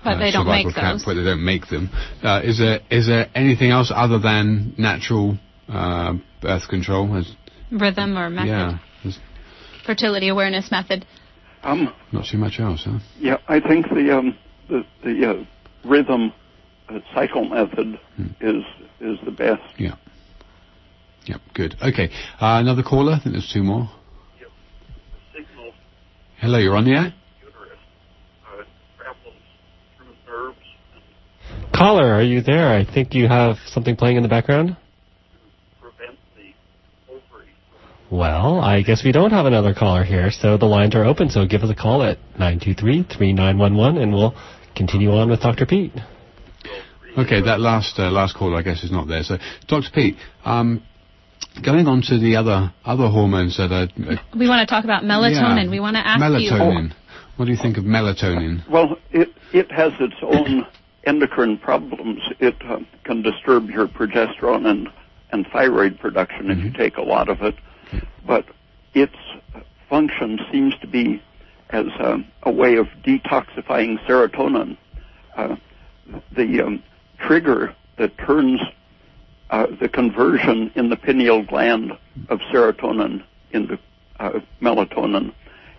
But they don't survival make camp, those. but they don't make them. Uh, is there is there anything else other than natural uh, birth control? As, Rhythm or method. yeah, Fertility awareness method. Um, not too much else, huh? yeah, I think the um, the, the uh, rhythm uh, cycle method is is the best. Yeah. Yep, good. Okay, uh, another caller. I think there's two more. Signal Hello, you're on the air. uterus uh, travels through nerves Caller, are you there? I think you have something playing in the background. prevent the ovary. Well, I guess we don't have another caller here, so the lines are open, so give us a call at 923-3911 and we'll continue on with Dr. Peat. Okay, that last uh, last caller, I guess, is not there. So, Dr. Peat, um, going on to the other other hormones that are uh, We want to talk about melatonin. Yeah. We want to ask you. melatonin. What do you think of melatonin? Well, it it has its own endocrine problems. It uh, can disturb your progesterone and and thyroid production if you take a lot of it, but its function seems to be as um, a way of detoxifying serotonin. Uh, the um, trigger that turns uh, the conversion in the pineal gland of serotonin into uh, melatonin.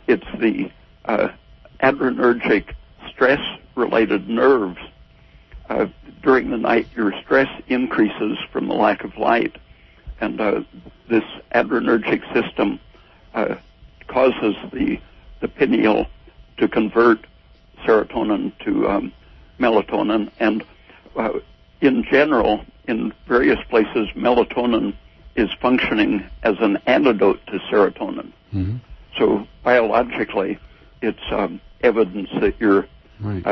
It's the uh, adrenergic stress-related nerves. Uh, during the night, your stress increases from the lack of light, and uh, this adrenergic system uh, causes the the pineal to convert serotonin to um, melatonin, and uh, in general, in various places, melatonin is functioning as an antidote to serotonin. Mhm. So biologically, it's um, evidence that you're Right.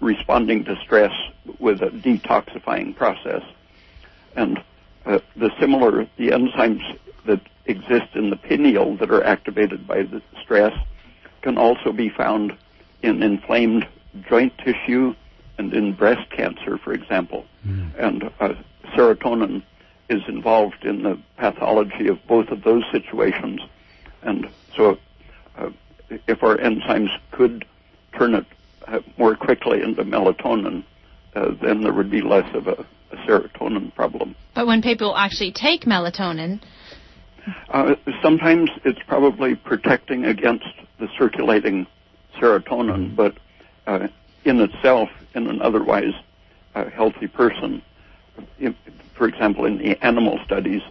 Responding to stress with a detoxifying process. And uh, the similar, the enzymes that exist in the pineal that are activated by the stress can also be found in inflamed joint tissue and in breast cancer, for example. And uh, serotonin is involved in the pathology of both of those situations. And so, uh, if our enzymes could turn it uh, more quickly into melatonin, uh, then there would be less of a, a serotonin problem. But when people actually take melatonin, Uh, sometimes it's probably protecting against the circulating serotonin, but uh, in itself, in an otherwise uh, healthy person, for example, in the animal studies,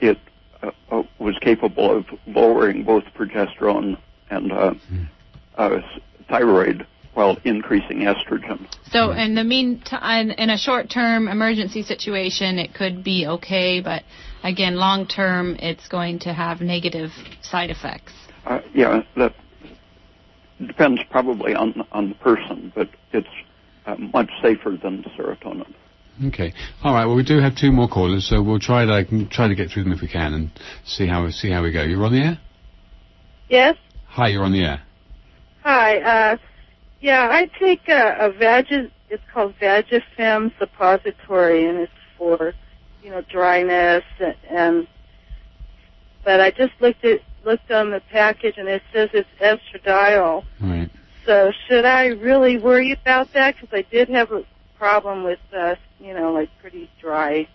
it uh, uh, was capable of lowering both progesterone and uh, uh, s- thyroid while increasing estrogen. so in the meantime, in a short-term emergency situation, it could be okay, but again, long-term, it's going to have negative side effects. Uh, yeah, that depends probably on on the person, but it's uh, much safer than serotonin. Okay. All right. Well, we do have two more callers, so we'll try to try to get through them if we can and see how see how we go. You're on the air. Yes. Hi, you're on the air. Hi. Uh, yeah, I take a, a Vagi. It's called Vagifem suppository, and it's for you know dryness and, and. But I just looked at looked on the package, and it says it's estradiol. Right. So should I really worry about that? Because I did have a problem with, uh, you know, like pretty dry.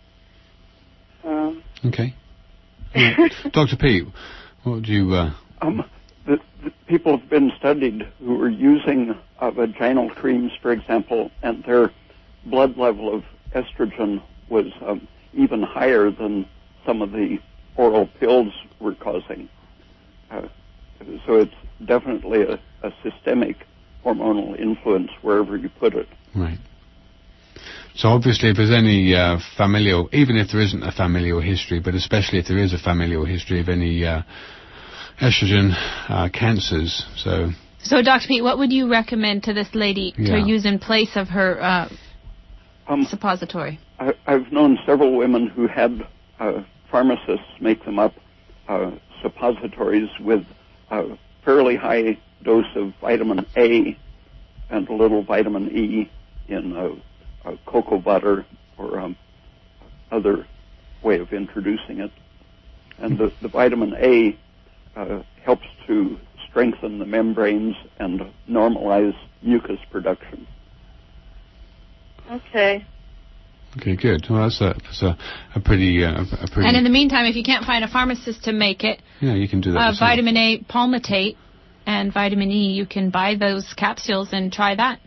Um, Okay. All right. Dr. Peat, what do you? Uh, Um, the, the people have been studied who were using uh, vaginal creams, for example, and their blood level of estrogen was um, even higher than some of the oral pills were causing. Uh, so it's definitely a, a systemic hormonal influence wherever you put it. Right. So obviously, if there's any uh, familial, even if there isn't a familial history, but especially if there is a familial history of any uh, estrogen uh, cancers, so So, Dr. Peat, what would you recommend to this lady Yeah. to use in place of her uh, Um, suppository? I, I've known several women who had uh, pharmacists make them up uh, suppositories with a fairly high dose of vitamin A and a little vitamin E in uh, uh, cocoa butter or um, other way of introducing it. And the, the vitamin A uh, helps to strengthen the membranes and normalize mucus production. Okay. Okay, good. Well, that's a, that's a, a pretty, uh, a pretty. And in the meantime, if you can't find a pharmacist to make it, yeah, you can do that. uh, vitamin A palmitate and vitamin E, you can buy those capsules and try that.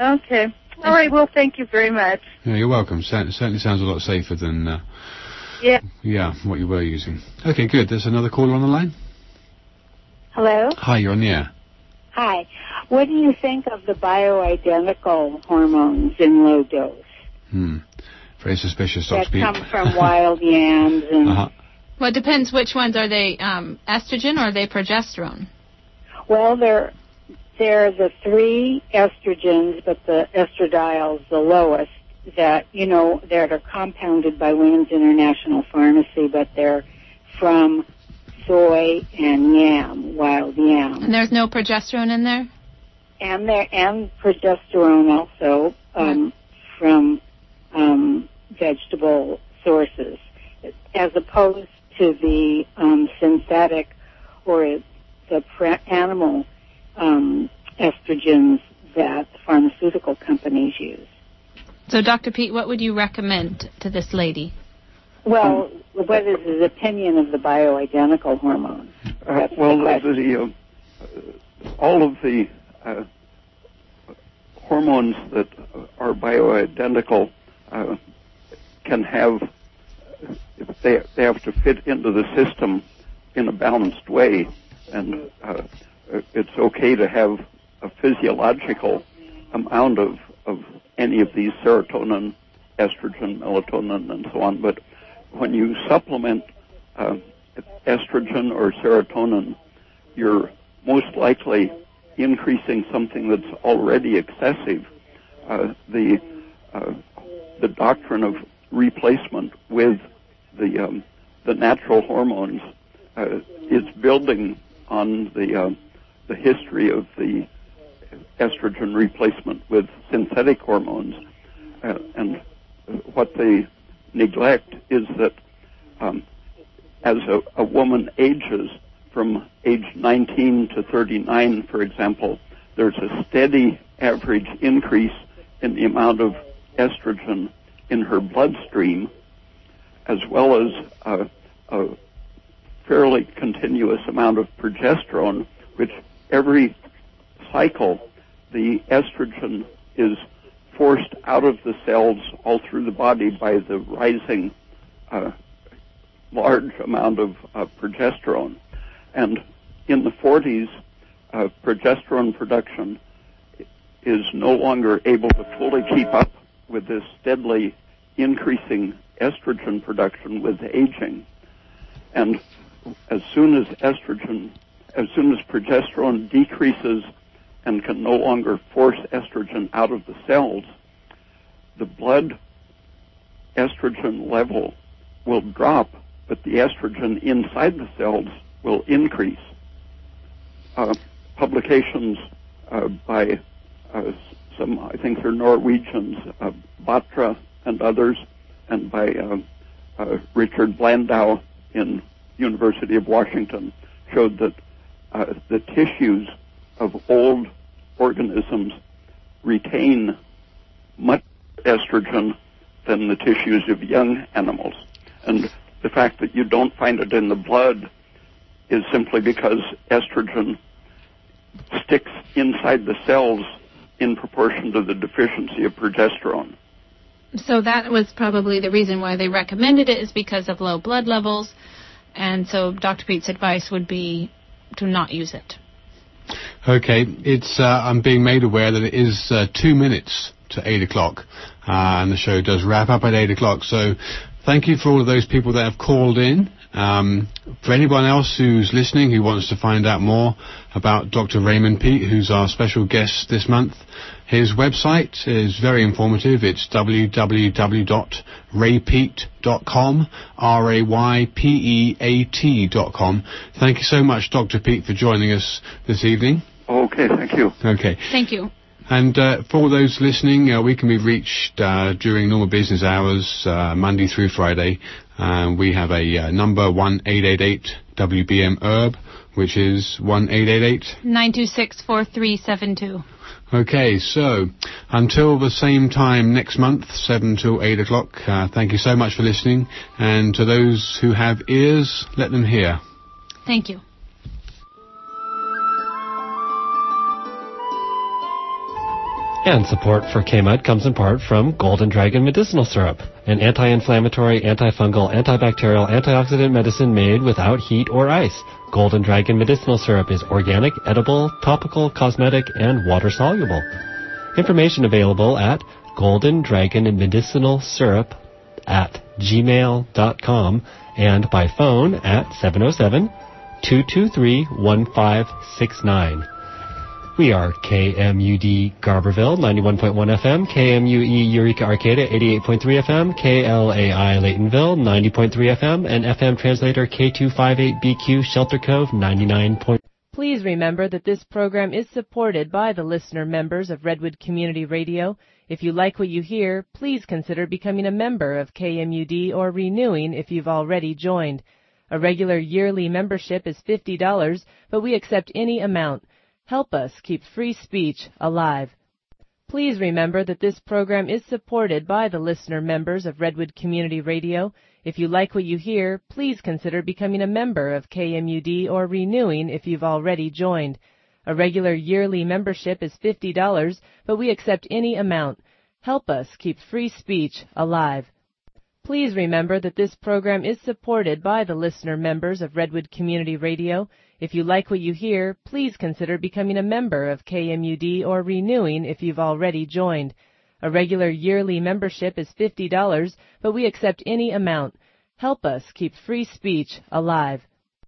Okay. All right. Well, thank you very much. Yeah, you're welcome. Cer- certainly sounds a lot safer than, uh, Yeah. yeah, what you were using. Okay, good. There's another caller on the line. Hello? Hi, you're on the air. Hi. What do you think of the bioidentical hormones in low dose Hmm. Very suspicious, that Dr. Peat. come from wild yams and Uh-huh. Well, it depends which ones are they um, estrogen or are they progesterone? well they're they're the three estrogens but the estradiol's the lowest that you know that are compounded by Women's International Pharmacy but they're from soy and yam, wild yam. And there's no progesterone in there? and there and progesterone also um, from um, vegetable sources, as opposed to the um, synthetic or the pre- animal um, estrogens that pharmaceutical companies use. So, Dr. Peat, what would you recommend to this lady? Well, what is his opinion of the bioidentical hormone? Uh, That's the well, the, uh, uh, all of the uh, hormones that are bioidentical uh, can have they they have to fit into the system in a balanced way, and uh, it's okay to have a physiological amount of of any of these serotonin, estrogen, melatonin, and so on. But when you supplement uh, estrogen or serotonin, you're most likely increasing something that's already excessive. Uh, the uh, the doctrine of replacement with the um, the natural hormones uh, is building on the uh, the history of the estrogen replacement with synthetic hormones, uh, and what they neglect is that um, as a, a woman ages from age 19 to 39, for example, there's a steady average increase in the amount of estrogen in her bloodstream, as well as a fairly continuous amount of progesterone, which every cycle the estrogen is forced out of the cells all through the body by the rising uh, large amount of uh, progesterone. And in the 40s, uh, progesterone production is no longer able to fully keep up with this steadily increasing estrogen production with aging. And as soon as estrogen, as soon as progesterone decreases and can no longer force estrogen out of the cells, the blood estrogen level will drop, but the estrogen inside the cells will increase. Uh, publications uh, by uh, some, I think they're Norwegians, uh, Batra and others, and by uh, uh, Richard Blandau in University of Washington, showed that the tissues of old organisms retain much estrogen than the tissues of young animals. And the fact that you don't find it in the blood is simply because estrogen sticks inside the cells in proportion to the deficiency of progesterone. So that was probably the reason why they recommended it is because of low blood levels. And so Dr. Peat's advice would be to not use it. Okay, it's uh, I'm being made aware that it is uh, two minutes to eight o'clock, uh, and the show does wrap up at eight o'clock. So, thank you for all of those people that have called in. Um, for anyone else who's listening who wants to find out more about Dr. Raymond Peat, who's our special guest this month, his website is very informative. It's www.raypeat.com, R-A-Y-P-E-A-T.com. Thank you so much, Dr. Peat, for joining us this evening. Okay, thank you. Okay. Thank you. And uh, for those listening, uh, we can be reached uh, during normal business hours, uh, Monday through Friday. Uh, we have a uh, number one eight eight eight WBM Herb, which is one eight eight eight 9264372. Okay, so until the same time next month, 7 till 8 o'clock, uh, thank you so much for listening. And to those who have ears, let them hear. Thank you. And support for KMUD comes in part from Golden Dragon Medicinal Syrup, an anti-inflammatory, antifungal, antibacterial, antioxidant medicine made without heat or ice. Golden Dragon Medicinal Syrup is organic, edible, topical, cosmetic, and water-soluble. Information available at Golden Dragon Medicinal Syrup at gmail.com and by phone at 707 223 1569. We are KMUD Garberville, 91.1 FM, KMUE Eureka Arcata, 88.3 FM, KLAI Laytonville, 90.3 FM, and FM translator K258BQ Shelter Cove, 99. Please remember that this program is supported by the listener members of Redwood Community Radio. If you like what you hear, please consider becoming a member of KMUD or renewing if you've already joined. A regular yearly membership is $50, but we accept any amount. Help us keep free speech alive. Please remember that this program is supported by the listener members of Redwood Community Radio. If you like what you hear, please consider becoming a member of KMUD or renewing if you've already joined. A regular yearly membership is $50, but we accept any amount. Help us keep free speech alive. Please remember that this program is supported by the listener members of Redwood Community Radio. If you like what you hear, please consider becoming a member of KMUD or renewing if you've already joined. A regular yearly membership is $50, but we accept any amount. Help us keep free speech alive.